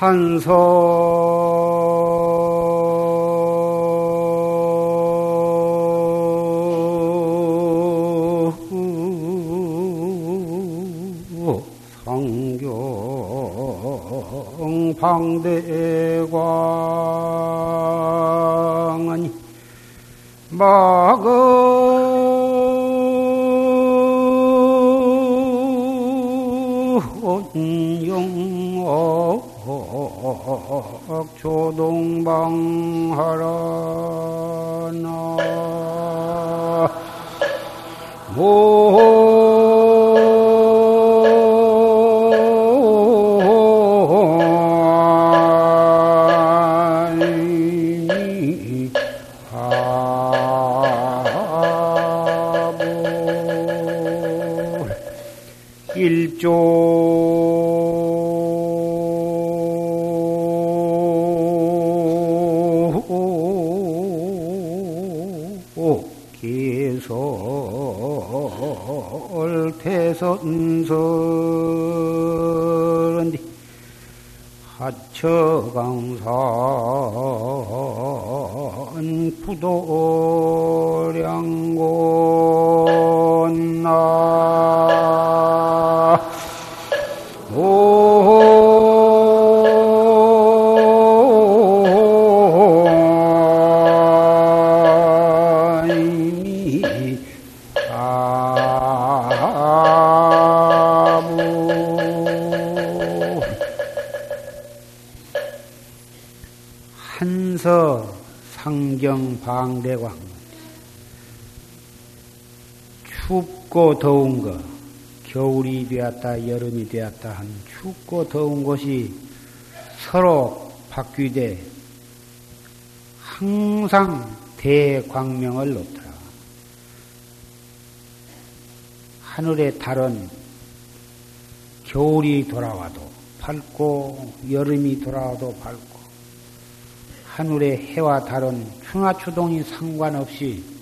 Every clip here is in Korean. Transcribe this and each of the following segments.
한서 선설은디. 하처강산 춥고 더운 거 겨울이 되었다 여름이 되었다 한 춥고 더운 것이 서로 바뀌되 항상 대광명을 놓더라. 하늘의 달은 겨울이 돌아와도 밝고 여름이 돌아와도 밝고 하늘의 해와 달은 충하추동이 상관없이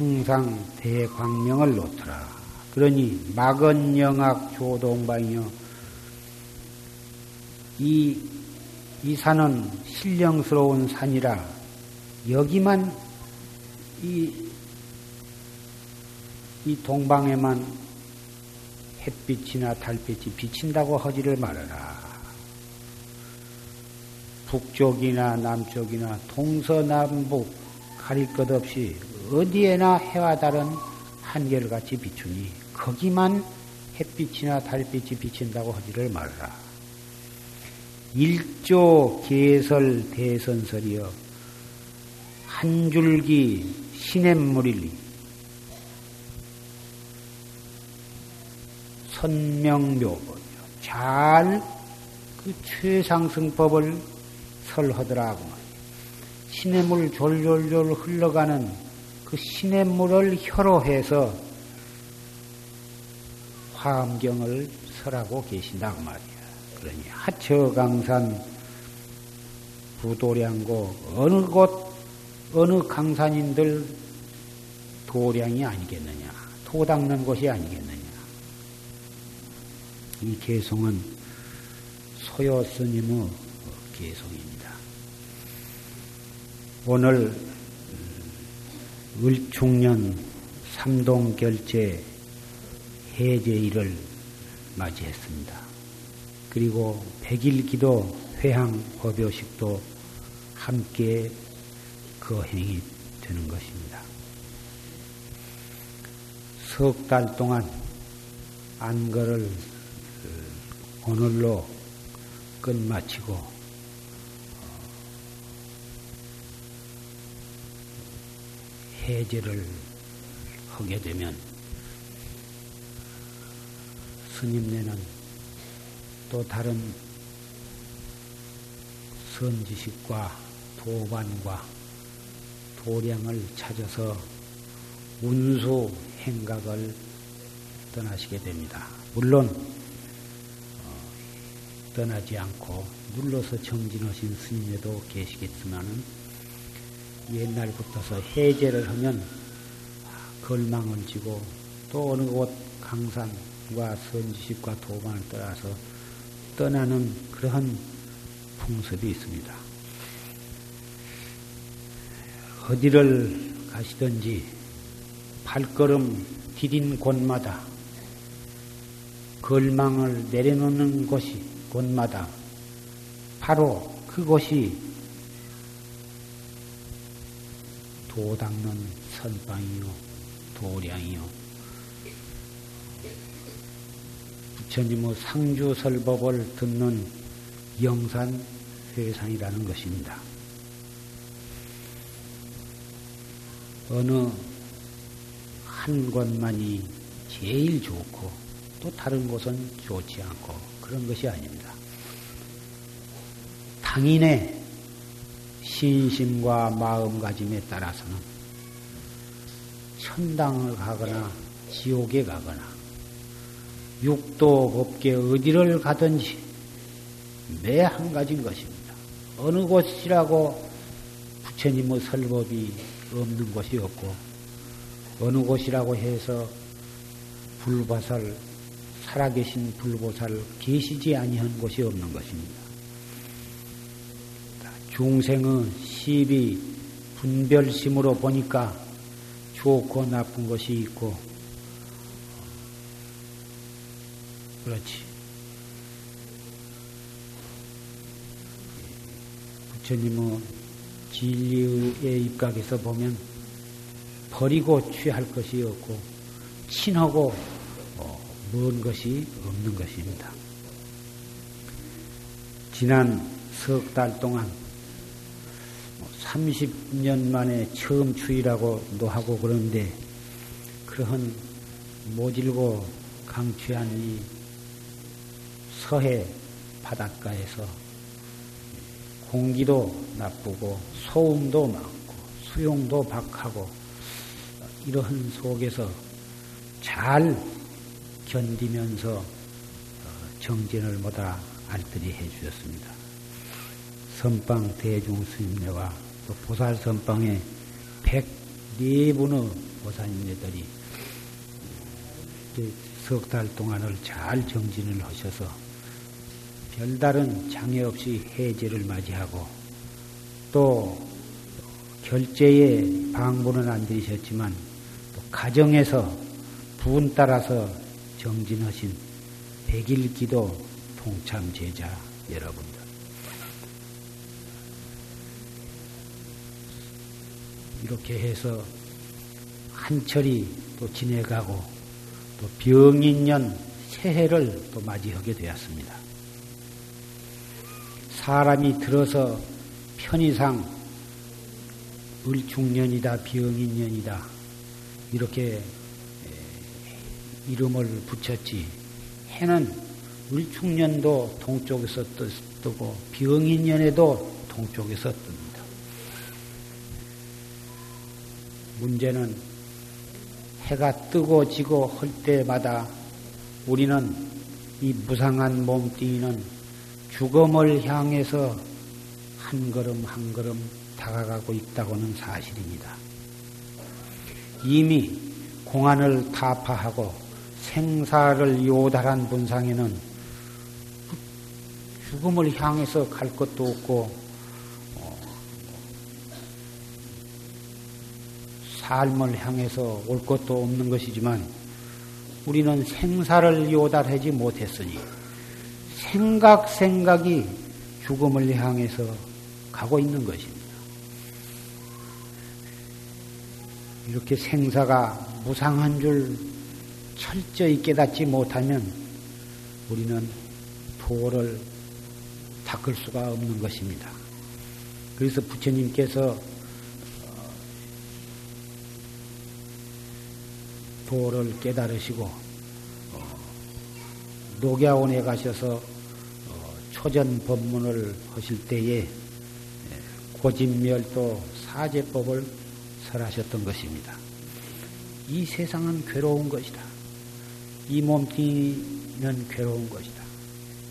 항상 대광명을 놓더라. 그러니 막은영악 조동방이요. 이, 이 산은 신령스러운 산이라 여기만 이, 이 동방에만 햇빛이나 달빛이 비친다고 하지를 말아라. 북쪽이나 남쪽이나 동서남북 가릴 것 없이 어디에나 해와 달은 한결같이 비추니 거기만 햇빛이나 달빛이 비친다고 하지를 말라. 일조 개설 대선설이여 한 줄기 시냇물이리 선명묘법이요. 잘그 최상승법을 설하더라고. 시냇물 졸졸졸 흘러가는 그 시냇물을 혀로 해서 화엄경을 설하고 계신다고 말이야. 그러니 하처강산 부도량고 어느 곳 어느 강산인들 도량이 아니겠느냐. 토 닦는 곳이 아니겠느냐. 이 개송은 소요 스님의 개송입니다. 오늘 을중년 삼동결제 해제일을 맞이했습니다. 그리고 백일기도 회항 법요식도 함께 거행이 되는 것입니다. 석 달 동안 안거를 오늘로 끝마치고 해제를 하게 되면 스님네는 또 다른 선지식과 도반과 도량을 찾아서 운수 행각을 떠나시게 됩니다. 물론 어, 떠나지 않고 눌러서 정진하신 스님에도 계시겠지만은 옛날부터서 해제를 하면 걸망을 지고 또 어느 곳 강산과 선지식과 도반을 떠나서 떠나는 그러한 풍습이 있습니다. 어디를 가시든지 발걸음 디딘 곳마다 걸망을 내려놓는 곳이 곳마다 바로 그곳이 도 닦는 선방이요 도량이요 부처님의 상주설법을 듣는 영산 회상이라는 것입니다. 어느 한 곳만이 제일 좋고 또 다른 곳은 좋지 않고 그런 것이 아닙니다. 당인의 신심과 마음가짐에 따라서는 천당을 가거나 지옥에 가거나 육도 법계 어디를 가든지 매 한 가지인 것입니다. 어느 곳이라고 부처님의 설법이 없는 곳이 없고 어느 곳이라고 해서 불보살 살아계신 불보살 계시지 아니한 곳이 없는 것입니다. 중생의 시비 분별심으로 보니까 좋고 나쁜 것이 있고 그렇지. 부처님의 진리의 입각에서 보면 버리고 취할 것이 없고 친하고 어, 먼 것이 없는 것입니다. 지난 석 달 동안 30년 만에 처음 추위라고도 하고 그러는데 그러한 모질고 강추한 이 서해 바닷가에서 공기도 나쁘고 소음도 많고 수용도 박하고 이러한 속에서 잘 견디면서 어, 정진을 모다 알뜰히 해주셨습니다. 선방 대중 스님네와 보살 선방에 104분의 보살님네들이 석 달 동안을 잘 정진을 하셔서 별다른 장애 없이 해제를 맞이하고 또 결제에 방문은 안 드리셨지만 또 가정에서 분 따라서 정진하신 백일 기도 동참 제자 여러분들. 이렇게 해서 한철이 또 지내가고 또 병인년 새해를 또 맞이하게 되었습니다. 사람이 들어서 편의상 을중년이다, 병인년이다, 이렇게 이름을 붙였지. 해는 을중년도 동쪽에서 뜨고, 병인년에도 동쪽에서 뜹니다. 문제는 해가 뜨고 지고 할 때마다 우리는 이 무상한 몸뚱이는 죽음을 향해서 한 걸음 한 걸음 다가가고 있다고는 사실입니다. 이미 공안을 타파하고 생사를 요달한 분상에는 죽음을 향해서 갈 것도 없고 삶을 향해서 올 것도 없는 것이지만 우리는 생사를 요달하지 못했으니 생각 생각이 죽음을 향해서 가고 있는 것입니다. 이렇게 생사가 무상한 줄 철저히 깨닫지 못하면 우리는 도를 닦을 수가 없는 것입니다. 그래서 부처님께서 도를 깨달으시고 어, 녹야원에 가셔서 초전 법문을 하실 때에 예, 고진멸도 사제법을 설하셨던 것입니다. 이 세상은 괴로운 것이다. 이 몸뚱이는 괴로운 것이다.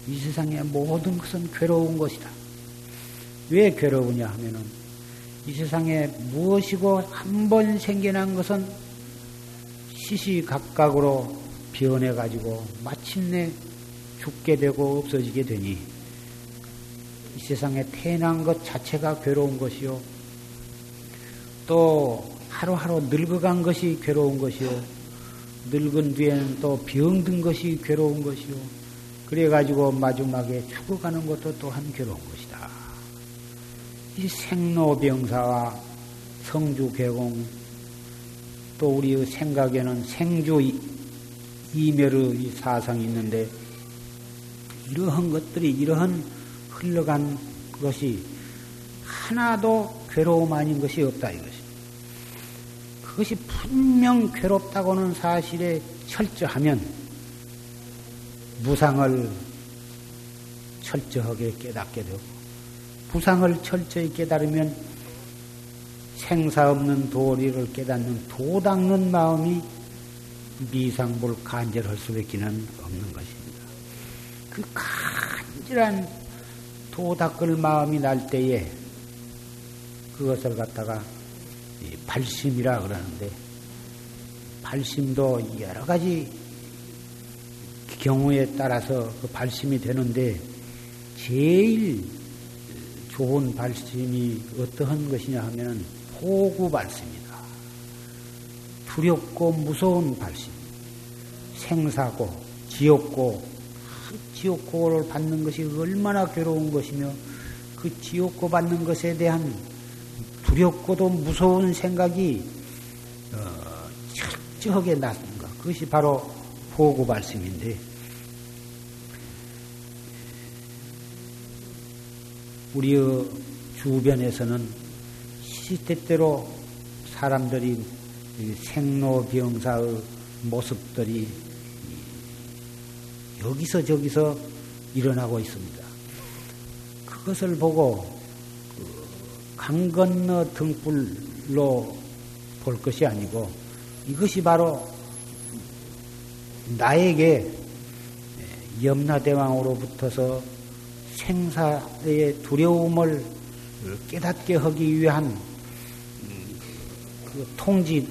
이 세상의 모든 것은 괴로운 것이다. 왜 괴로우냐 하면은 이 세상에 무엇이고 한 번 생겨난 것은 시시각각으로 변해가지고 마침내 죽게 되고 없어지게 되니 이 세상에 태어난 것 자체가 괴로운 것이요. 또 하루하루 늙어간 것이 괴로운 것이요. 늙은 뒤에는 또 병든 것이 괴로운 것이요. 그래가지고 마지막에 죽어가는 것도 또한 괴로운 것이다. 이 생로병사와 성주개공 또 우리의 생각에는 생주 이멸의 사상이 있는데 이러한 것들이 이러한 흘러간 것이 하나도 괴로움 아닌 것이 없다 이것이. 그것이 분명 괴롭다고는 사실에 철저하면 무상을 철저하게 깨닫게 되고 부상을 철저히 깨달으면 생사 없는 도리를 깨닫는 도 닦는 마음이 미상불 간절할 수밖에 없는 것입니다. 그 간절한 도 닦을 마음이 날 때에 그것을 갖다가 발심이라 그러는데 발심도 여러 가지 경우에 따라서 그 발심이 되는데 제일 좋은 발심이 어떠한 것이냐 하면 호구 발심이다. 두렵고 무서운 발심. 생사고, 지옥고, 지옥고를 받는 것이 얼마나 괴로운 것이며 그 지옥고 받는 것에 대한 두렵고도 무서운 생각이 어, 철저하게 났는가. 그것이 바로 호구 발심인데 우리의 주변에서는 시대대로 사람들이 생로병사의 모습들이 여기서 저기서 일어나고 있습니다. 그것을 보고 그강 건너 등불로 볼 것이 아니고 이것이 바로 나에게 염라대왕으로부터서 생사의 두려움을 깨닫게 하기 위한 그 통지해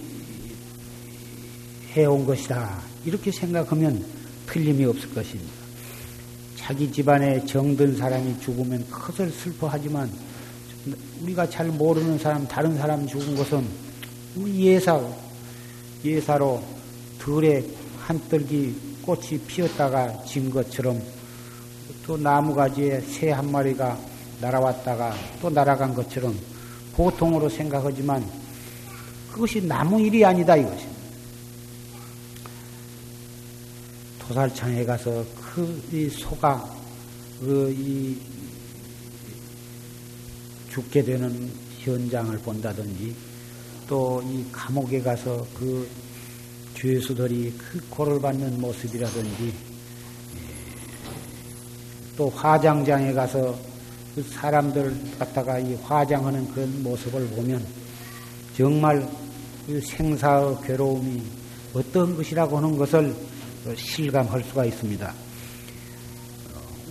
온 것이다. 이렇게 생각하면 틀림이 없을 것입니다. 자기 집안에 정든 사람이 죽으면 그것을 슬퍼하지만 우리가 잘 모르는 사람, 다른 사람 죽은 것은 예사, 예사로 들에 한떨기 꽃이 피었다가 진 것처럼 또 나무가지에 새 한 마리가 날아왔다가 또 날아간 것처럼 보통으로 생각하지만 그것이 나무 일이 아니다 이것입니다. 도살창에 가서 그 소가 그이 죽게 되는 현장을 본다든지 또 이 감옥에 가서 그 죄수들이 그 고를 받는 모습이라든지 또 화장장에 가서 그 사람들 갖다가 이 화장하는 그런 모습을 보면 정말 그 생사의 괴로움이 어떤 것이라고 하는 것을 실감할 수가 있습니다.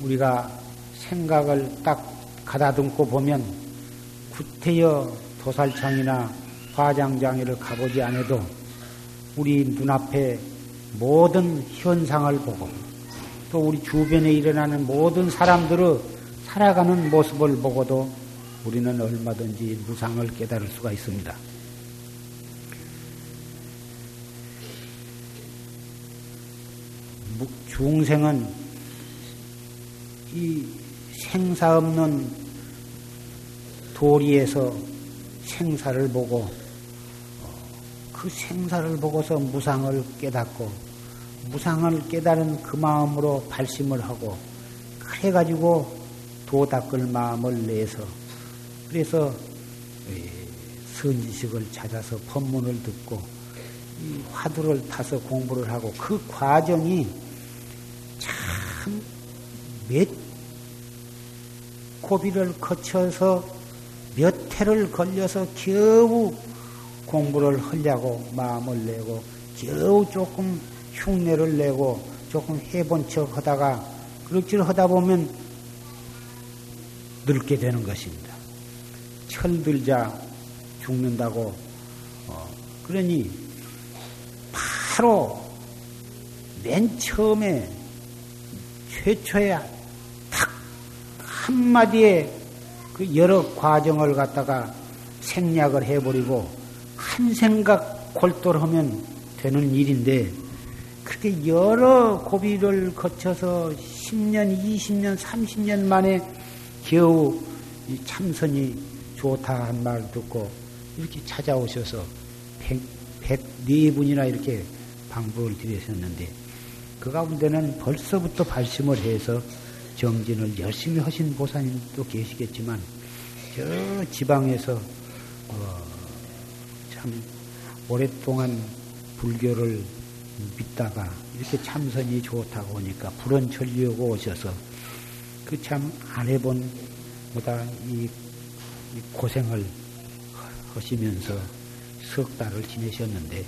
우리가 생각을 딱 가다듬고 보면 구태여 도살창이나 화장장애를 가보지 않아도 우리 눈앞에 모든 현상을 보고 또 우리 주변에 일어나는 모든 사람들의 살아가는 모습을 보고도 우리는 얼마든지 무상을 깨달을 수가 있습니다. 중생은 이 생사 없는 도리에서 생사를 보고 그 생사를 보고서 무상을 깨닫고 무상을 깨달은 그 마음으로 발심을 하고 그래 가지고 도 닦을 마음을 내서 그래서 선지식을 찾아서 법문을 듣고 화두를 타서 공부를 하고 그 과정이 참 몇 고비를 거쳐서 몇 해를 걸려서 겨우 공부를 하려고 마음을 내고 겨우 조금 흉내를 내고 조금 해본 척 하다가 그렇게 하다 보면 늙게 되는 것입니다. 철들자 죽는다고 어, 그러니 바로 맨 처음에 최초에 탁 한마디에 그 여러 과정을 갖다가 생략을 해버리고 한 생각 골똘하면 되는 일인데 그렇게 여러 고비를 거쳐서 10년, 20년, 30년 만에 겨우 참선이 좋다 한 말 듣고 이렇게 찾아오셔서 100, 104분이나 이렇게 방부를 드리셨는데 그 가운데는 벌써부터 발심을 해서 정진을 열심히 하신 보사님도 계시겠지만 저 지방에서 어, 참 오랫동안 불교를 믿다가 이렇게 참선이 좋다고 하니까 불원 천리하고 오셔서 그 참 안 해본 보다 이, 이 고생을 하시면서 석 달을 지내셨는데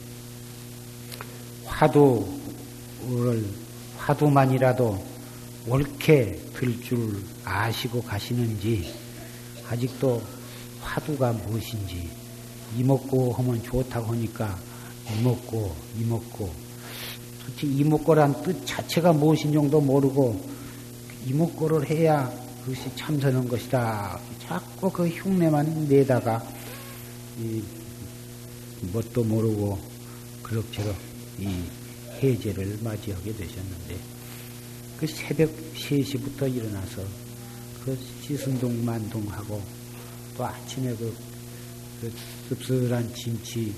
화 두를 화두만이라도 옳게 들 줄 아시고 가시는지 아직도 화두가 무엇인지 이먹고 하면 좋다고 하니까 이먹고 이먹고 도대체 이먹고란 뜻 자체가 무엇인 정도 모르고 이먹고를 해야 그것이 참선한 것이다. 자꾸 그 흉내만 내다가 이 뭣도 모르고 그럭저럭 이 해제를 맞이하게 되셨는데 그 새벽 3시부터 일어나서 그 시승동 만동하고 또 아침에 그, 그 씁쓸한 진치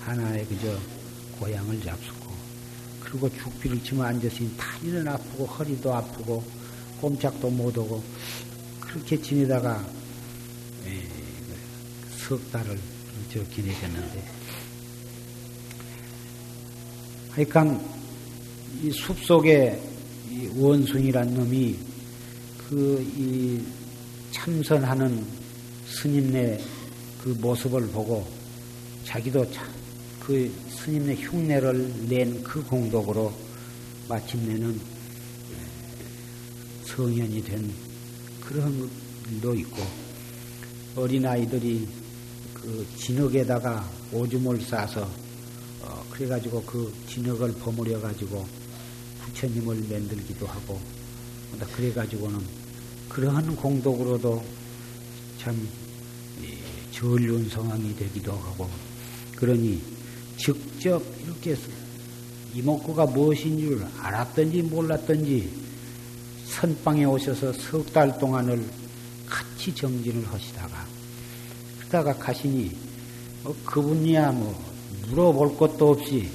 하나에 그저 고향을 잡수고 그리고 죽비를 치면 앉았으니 다리는 아프고 허리도 아프고 꼼짝도 못하고 그렇게 지내다가 예, 석 달을 저 지내셨는데 하여간 이 숲속에 이 원숭이란 놈이 그 이 참선하는 스님네 그 모습을 보고 자기도 그 스님의 흉내를 낸 그 공덕으로 마침내는 성현이 된 그런 일도 있고 어린아이들이 그 진흙에다가 오줌을 싸서 어 그래가지고 그 진흙을 버무려 가지고 부처님을 만들기도 하고 그래가지고는 그러한 공덕으로도 참 전륜 성황이 되기도 하고 그러니 직접 이렇게 이목구가 무엇인 줄 알았던지 몰랐던지 선방에 오셔서 석 달 동안을 같이 정진을 하시다가 그러다가 가시니 뭐 그분이야 뭐 물어볼 것도 없이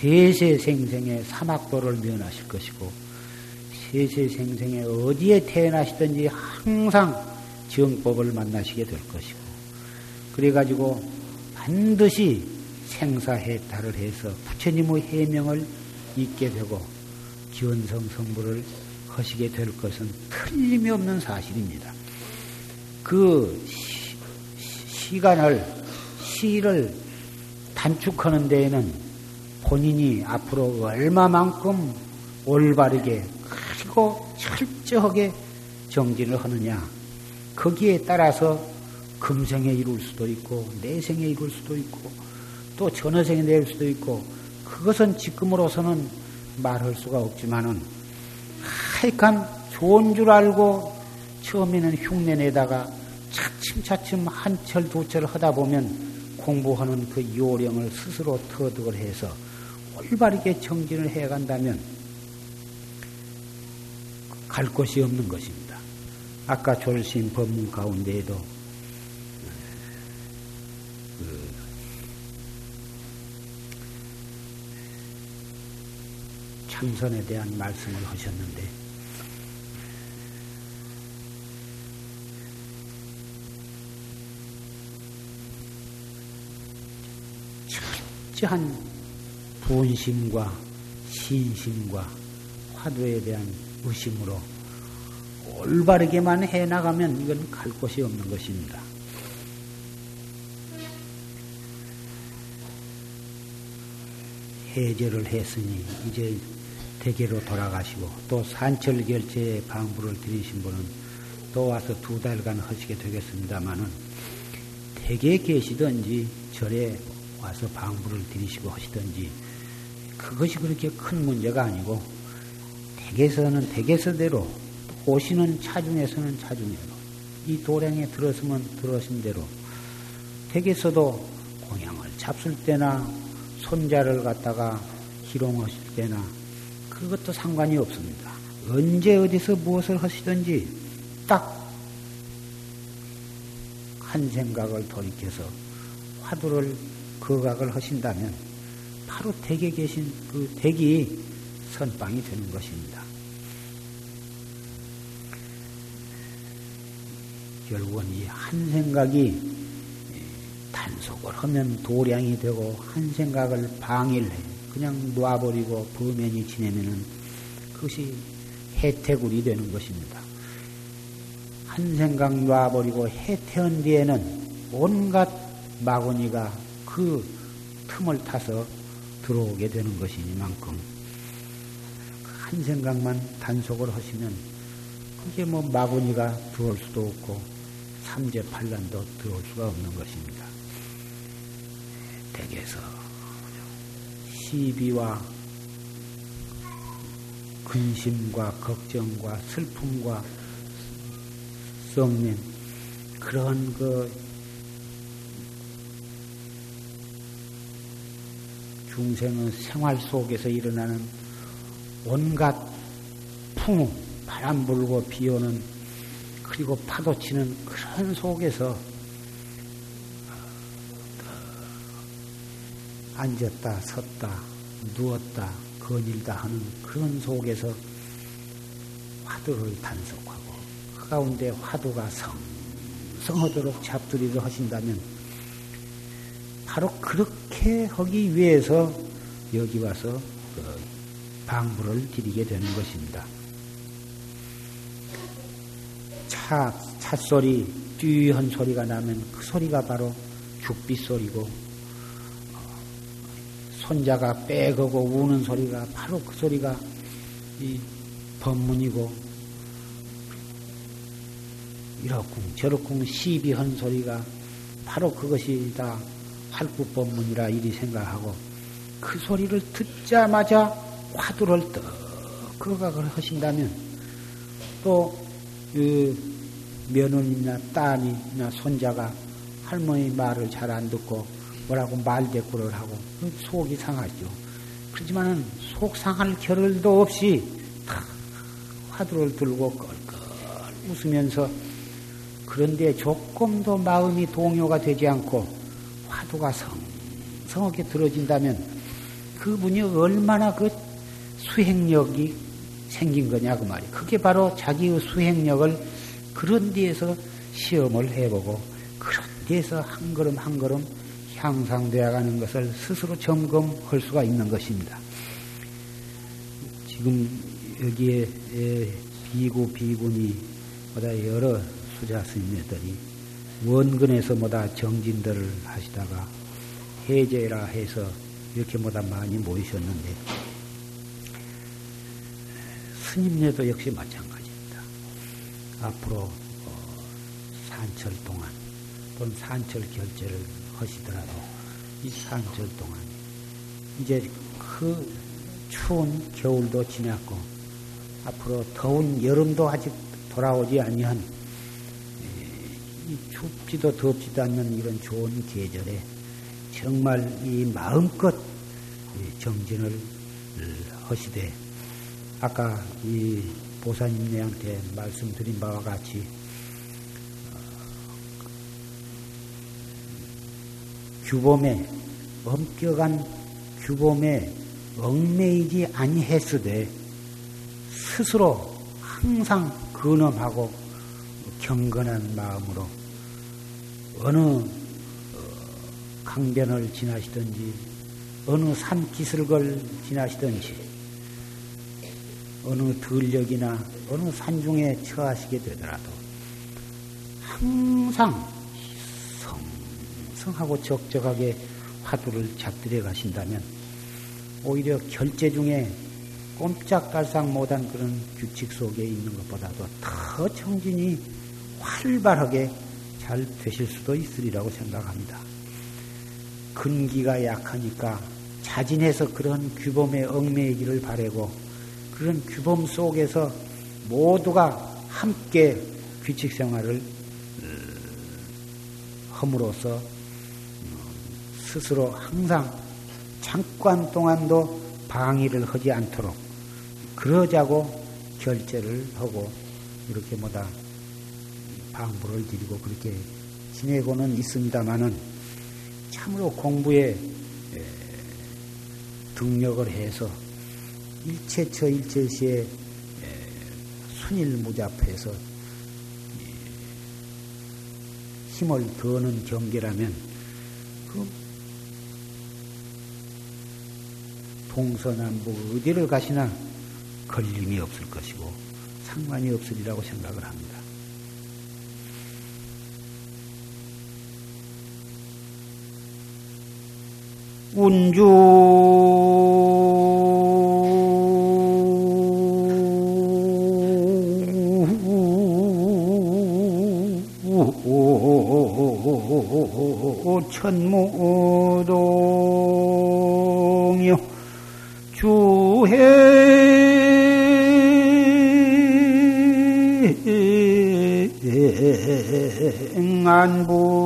세세생생의 사막도를 면하실 것이고 세세생생에 어디에 태어나시든지 항상 정법을 만나시게 될 것이고 그래가지고 반드시 생사해탈을 해서 부처님의 해명을 잊게 되고 기원성 성부를 하시게 될 것은 틀림이 없는 사실입니다. 그 시, 시간을 시를 단축하는 데에는 본인이 앞으로 얼마만큼 올바르게 그리고 철저하게 정진을 하느냐 거기에 따라서 금생에 이룰 수도 있고 내생에 이룰 수도 있고 또 전어생에 낼 수도 있고 그것은 지금으로서는 말할 수가 없지만은 하여간 좋은 줄 알고 처음에는 흉내내다가 차츰차츰 한 철 두 철 하다 보면 공부하는 그 요령을 스스로 터득을 해서 올바르게 정진을 해 간다면 갈 곳이 없는 것입니다. 아까 졸심 법문 가운데에도 그 참선에 대한 말씀을 하셨는데 철저한 본심과 신심과 화두에 대한 의심으로 올바르게만 해 나가면 이건 갈 곳이 없는 것입니다. 해제를 했으니 이제 대계로 돌아가시고 또 산철 결제에 방부를 드리신 분은 또 와서 두 달간 하시게 되겠습니다마는 대계에 계시든지 절에 와서 방부를 드리시고 하시든지 그것이 그렇게 큰 문제가 아니고 댁에서는 댁에서대로 오시는 차중에서는 차중대로 이 도량에 들었으면 들었은 대로 댁에서도 공양을 잡술 때나 손자를 갖다가 기롱하실 때나 그것도 상관이 없습니다. 언제 어디서 무엇을 하시든지 딱 한 생각을 돌이켜서 화두를 거각을 하신다면 바로 댁에 계신 그 댁이 선빵이 되는 것입니다. 결국은 이 한 생각이 단속을 하면 도량이 되고 한 생각을 방해를 해. 그냥 놔버리고 범면이 지내면은 그것이 해태굴이 되는 것입니다. 한 생각 놔버리고 해태한 뒤에는 온갖 마구니가 그 틈을 타서 들어오게 되는 것이니만큼 한 생각만 단속을 하시면 그게 뭐 마구니가 들어올 수도 없고 삼재팔란도 들어올 수가 없는 것입니다. 댁에서 시비와 근심과 걱정과 슬픔과 썩는 그런 그 중생의 생활 속에서 일어나는 온갖 풍, 바람 불고 비 오는 그리고 파도 치는 그런 속에서 앉았다, 섰다, 누웠다, 거닐다 하는 그런 속에서 화두를 단속하고 그 가운데 화두가 성성하도록 잡두리를 하신다면 바로 그렇게 하기 위해서 여기 와서 그 방부를 드리게 되는 것입니다. 차, 차 소리, 뛰한 소리가 나면 그 소리가 바로 죽빛 소리고 손자가 빼거고 우는 소리가 바로 그 소리가 이 법문이고 이렇쿵 저렇쿵 시비한 소리가 바로 그것이 다 활구법문이라 이리 생각하고 그 소리를 듣자마자 화두를 떡 거각을 하신다면 또 그 며느리나 딸이나 손자가 할머니 말을 잘 안 듣고 뭐라고 말대꾸를 하고 속이 상하죠. 그렇지만은 속 상할 겨를도 없이 다 화두를 들고 껄껄 웃으면서 그런데 조금도 마음이 동요가 되지 않고 화두가 성 성하게 들어진다면 그분이 얼마나 그 수행력이 생긴 거냐 그 말이. 그게 바로 자기의 수행력을 그런 데에서 시험을 해보고 그런 데에서 한 걸음 한 걸음 향상되어 가는 것을 스스로 점검할 수가 있는 것입니다. 지금 여기에 비구 비군이 보다 여러 수자 스님들이 원근에서 보다 정진들을 하시다가 해제라 해서 이렇게 보다 많이 모이셨는데 스님네도 역시 마찬가지입니다. 앞으로 어, 산철 동안 또는 산철 결제를 하시더라도 이 산절 동안 이제 그 추운 겨울도 지났고 앞으로 더운 여름도 아직 돌아오지 아니한 이 춥지도 덥지도 않는 이런 좋은 계절에 정말 이 마음껏 정진을 하시되 아까 이 보사님네한테 말씀드린 바와 같이 규범에 엄격한 규범에 얽매이지 아니했으되 스스로 항상 근엄하고 경건한 마음으로 어느 어, 강변을 지나시든지 어느 산 기슭을 지나시든지 어느 들녘이나 어느 산중에 처하시게 되더라도 항상 성하고 적적하게 화두를 잡들여 가신다면 오히려 결제 중에 꼼짝달싹 못한 그런 규칙 속에 있는 것보다도 더 정진이 활발하게 잘 되실 수도 있으리라고 생각합니다. 근기가 약하니까 자진해서 그런 규범에 얽매이기를 바라고 그런 규범 속에서 모두가 함께 규칙 생활을 함으로써 어, 스스로 항상 잠깐 동안도 방해를 하지 않도록 그러자고 결제를 하고 이렇게 뭐다 방부를 드리고 그렇게 지내고는 있습니다만은 참으로 공부에 등력을 해서 일체처 일체시에 순일무잡해서 힘을 더는 경계라면 그 동서남북 어디를 가시나 걸림이 없을 것이고 상관이 없으리라고 생각을 합니다. 운주. 천무동요. 주행 안불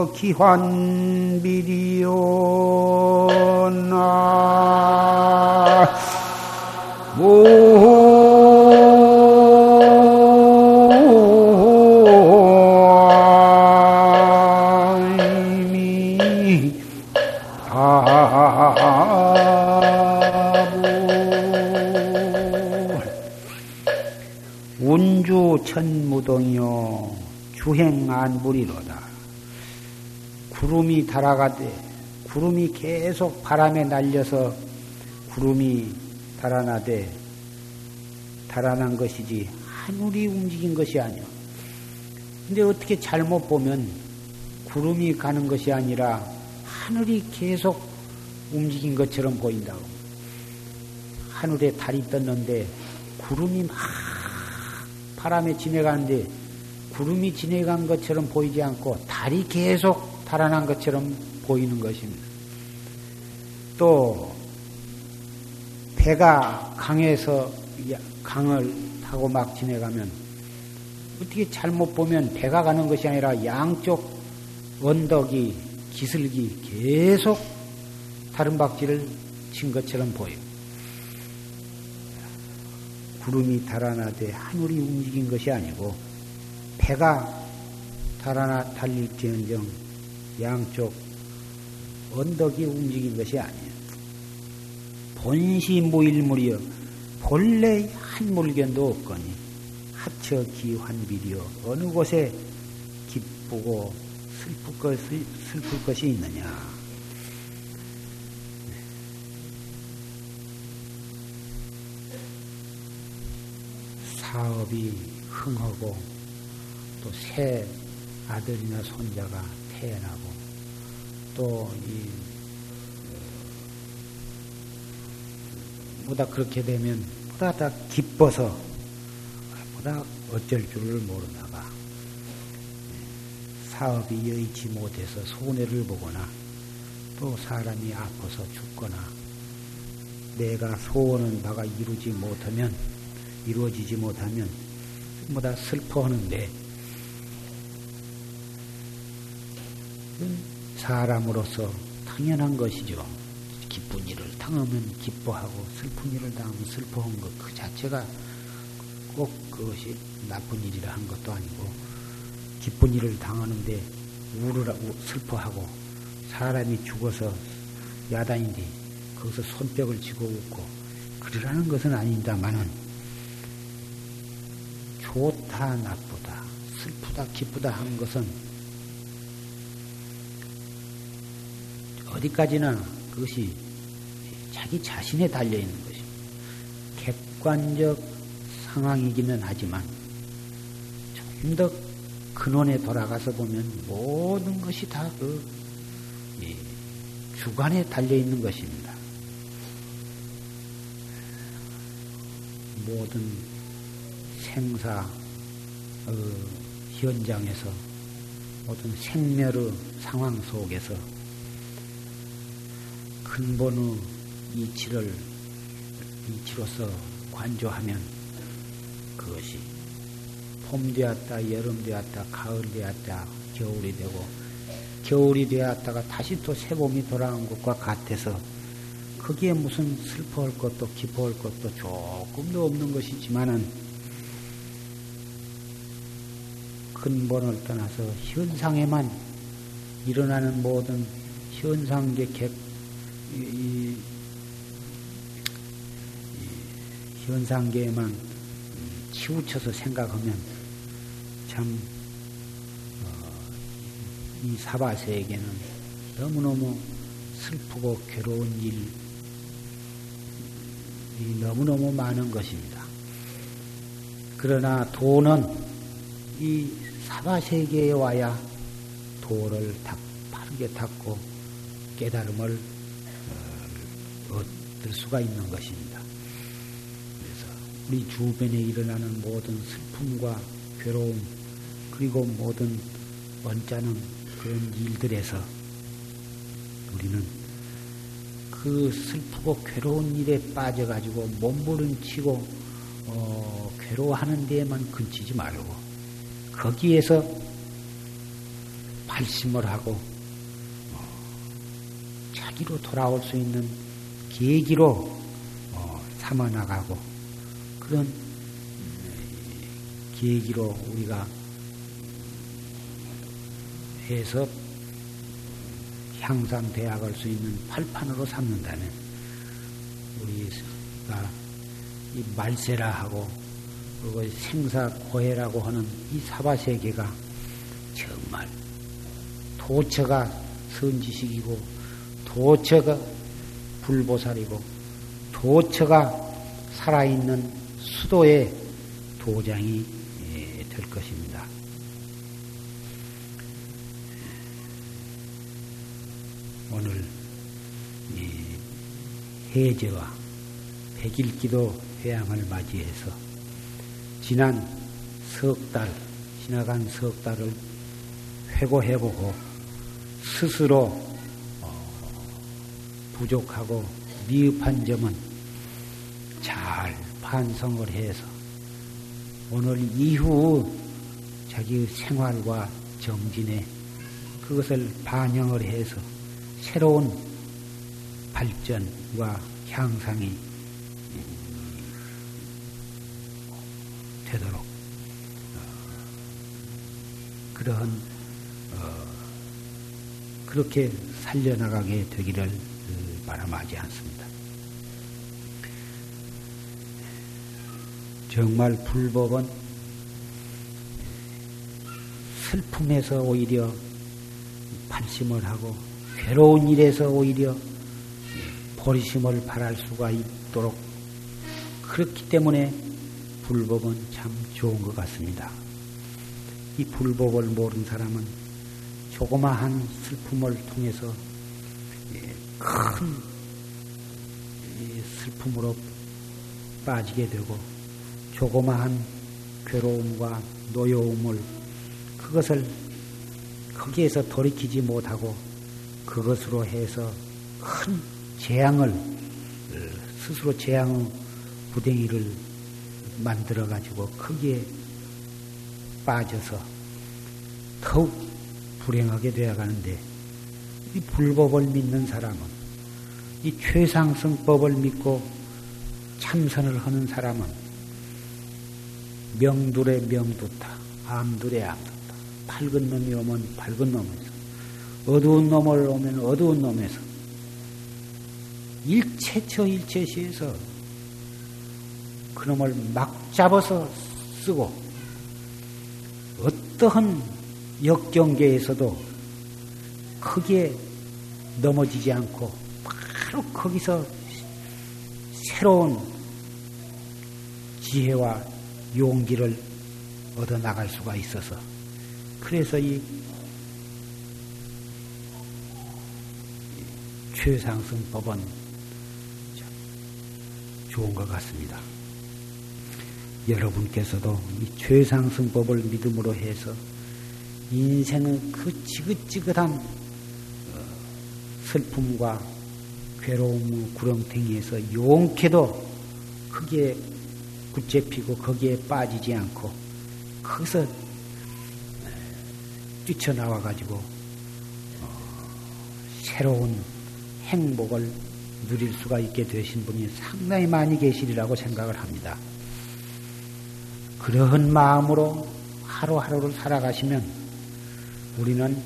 하처 기환비리오나. 천무동이요 주행안불이로다. 구름이 달아가되 구름이 계속 바람에 날려서 구름이 달아나되 달아난 것이지 하늘이 움직인 것이 아니오. 근데 어떻게 잘못 보면 구름이 가는 것이 아니라 하늘이 계속 움직인 것처럼 보인다고. 하늘에 달이 떴는데 구름이 막 바람에 지내가는데 구름이 지내간 것처럼 보이지 않고 달이 계속 달아난 것처럼 보이는 것입니다. 또 배가 강에서 강을 타고 막 지내가면 어떻게 잘못 보면 배가 가는 것이 아니라 양쪽 언덕이 기슬기 계속 다른 박지를 친 것처럼 보여요. 구름이 달아나되 하늘이 움직인 것이 아니고 배가 달아나 달릴지언정 양쪽 언덕이 움직인 것이 아니에요. 본시 무일물이여 본래 한 물견도 없거니 하처 기환비리여 어느 곳에 기쁘고 슬플, 것, 슬플 것이 있느냐. 사업이 흥하고 또 새 아들이나 손자가 태어나고 또 이 보다 그렇게 되면 보다 다 기뻐서 보다 어쩔 줄을 모르다가 사업이 여의치 못해서 손해를 보거나 또 사람이 아파서 죽거나 내가 소원한 바가 이루지 못하면 이루어지지 못하면 뭐다 슬퍼하는데 사람으로서 당연한 것이죠. 기쁜 일을 당하면 기뻐하고 슬픈 일을 당하면 슬퍼한 것 그 자체가 꼭 그것이 나쁜 일이라 한 것도 아니고 기쁜 일을 당하는데 우르라고 슬퍼하고 사람이 죽어서 야단인데 거기서 손뼉을 쥐고 웃고 그러라는 것은 아닙니다만은 좋다 나쁘다 슬프다 기쁘다 한 것은 어디까지나 그것이 자기 자신에 달려 있는 것입니다. 객관적 상황이기는 하지만 조금 더 근원에 돌아가서 보면 모든 것이 다 그 주관에 달려 있는 것입니다. 모든 생사 어, 현장에서 모든 생멸의 상황 속에서 근본의 이치를 이치로서 관조하면 그것이 봄 되었다, 여름 되었다, 가을 되었다, 겨울이 되고 겨울이 되었다가 다시 또 새봄이 돌아온 것과 같아서 거기에 무슨 슬퍼할 것도 기뻐할 것도 조금도 없는 것이지만은 근본을 떠나서 현상에만 일어나는 모든 현상계 객, 이, 이, 이 현상계에만 치우쳐서 생각하면 참, 어, 이 사바세에게는 너무너무 슬프고 괴로운 일, 너무너무 많은 것입니다. 그러나 도는 이 사바세계에 와야 도를 탁, 바르게 닦고 깨달음을 어, 얻을 수가 있는 것입니다. 그래서 우리 주변에 일어나는 모든 슬픔과 괴로움 그리고 모든 언짢은 그런 일들에서 우리는 그 슬프고 괴로운 일에 빠져가지고 몸부림치고 어, 괴로워하는 데에만 근치지 말고 거기에서 발심을 하고 어, 자기로 돌아올 수 있는 계기로 어, 삼아 나가고 그런 음, 계기로 우리가 해서 향상되어 갈수 있는 팔판으로 삼는다면 우리가 이 말세라 하고 그리고 생사 고해라고 하는 이 사바 세계가 정말 도처가 선지식이고 도처가 불보살이고 도처가 살아있는 수도의 도장이 예, 될 것입니다. 오늘 해제와 백일기도 회양을 맞이해서 지난 석 달, 지나간 석 달을 회고해보고 스스로 어, 부족하고 미흡한 점은 잘 반성을 해서 오늘 이후 자기 생활과 정진에 그것을 반영을 해서 새로운 발전과 향상이 되도록 어, 그러한 어, 그렇게 살려나가게 되기를 그 바람하지 않습니다. 정말 불법은 슬픔에서 오히려 발심을 하고 괴로운 일에서 오히려 버리심을 바랄 수가 있도록 그렇기 때문에 불법은 참 좋은 것 같습니다. 이 불법을 모르는 사람은 조그마한 슬픔을 통해서 큰 슬픔으로 빠지게 되고 조그마한 괴로움과 노여움을 그것을 거기에서 돌이키지 못하고 그것으로 해서 큰 재앙을 스스로 재앙의 부댕이를 만들어 가지고 거기에 빠져서 더욱 불행하게 되어 가는데 이 불법을 믿는 사람은 이 최상승법을 믿고 참선을 하는 사람은 명둘의 명두타, 암둘의 암두타, 밝은 놈이 오면 밝은 놈에서 어두운 놈을 오면 어두운 놈에서 일체처 일체시에서 그놈을 막 잡아서 쓰고 어떠한 역경계에서도 크게 넘어지지 않고 바로 거기서 새로운 지혜와 용기를 얻어 나갈 수가 있어서 그래서 이 최상승법은 좋은 것 같습니다. 여러분께서도 이 최상승법을 믿음으로 해서 인생의 그 지긋지긋한 어, 슬픔과 괴로움 구렁텅이에서 용케도 크게 붙잡히고 거기에 빠지지 않고 거기서 뛰쳐나와 가지고 어, 새로운 행복을 누릴 수가 있게 되신 분이 상당히 많이 계시리라고 생각을 합니다. 그러한 마음으로 하루하루를 살아가시면 우리는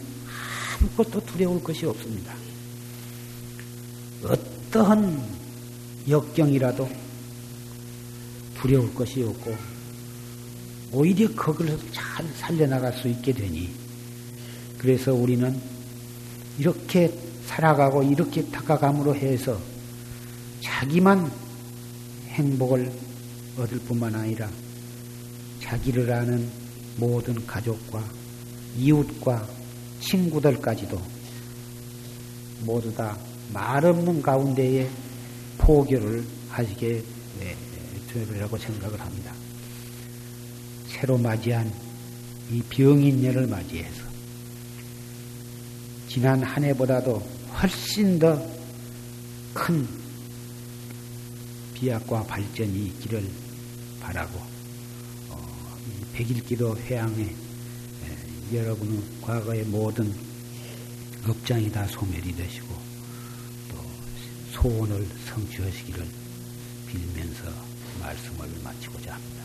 아무것도 두려울 것이 없습니다. 어떠한 역경이라도 두려울 것이 없고 오히려 거기서 잘 살려나갈 수 있게 되니 그래서 우리는 이렇게 살아가고 이렇게 다가감으로 해서 자기만 행복을 얻을 뿐만 아니라 자기를 아는 모든 가족과 이웃과 친구들까지도 모두 다 말 없는 가운데에 포교를 하시게 되리라고 생각을 합니다. 새로 맞이한 이 병인년을 맞이해서 지난 한 해보다도 훨씬 더 큰 비약과 발전이 있기를 바라고 어, 백일기도 회항에 여러분의 과거의 모든 업장이 다 소멸이 되시고 또 소원을 성취하시기를 빌면서 말씀을 마치고자 합니다.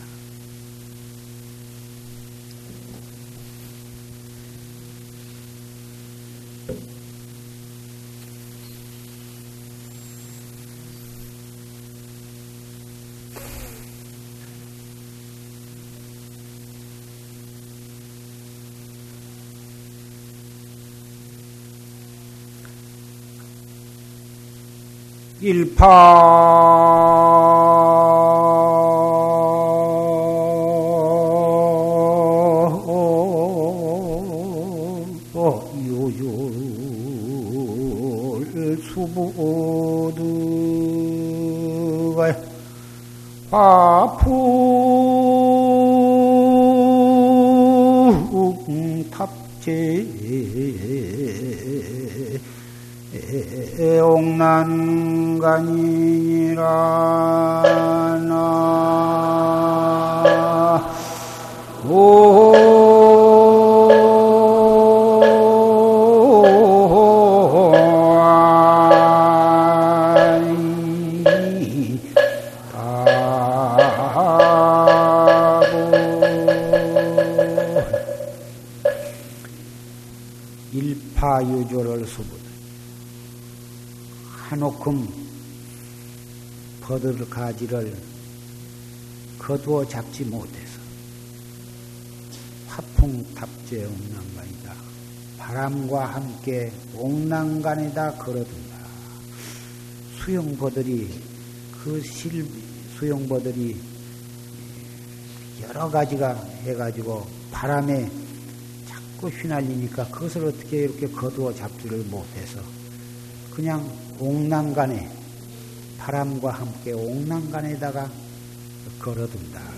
일파 요율 수부두가 화풍 탑재 옥난간이라 나 가지를 거두어 잡지 못해서 화풍탑재 옥난간이다. 바람과 함께 옥난간에다 걸어둔다. 수영버들이 그 실 수영버들이 여러 가지가 해가지고 바람에 자꾸 휘날리니까 그것을 어떻게 이렇게 거두어 잡지를 못해서 그냥 옥난간에 바람과 함께 옥난간에다가 걸어둔다.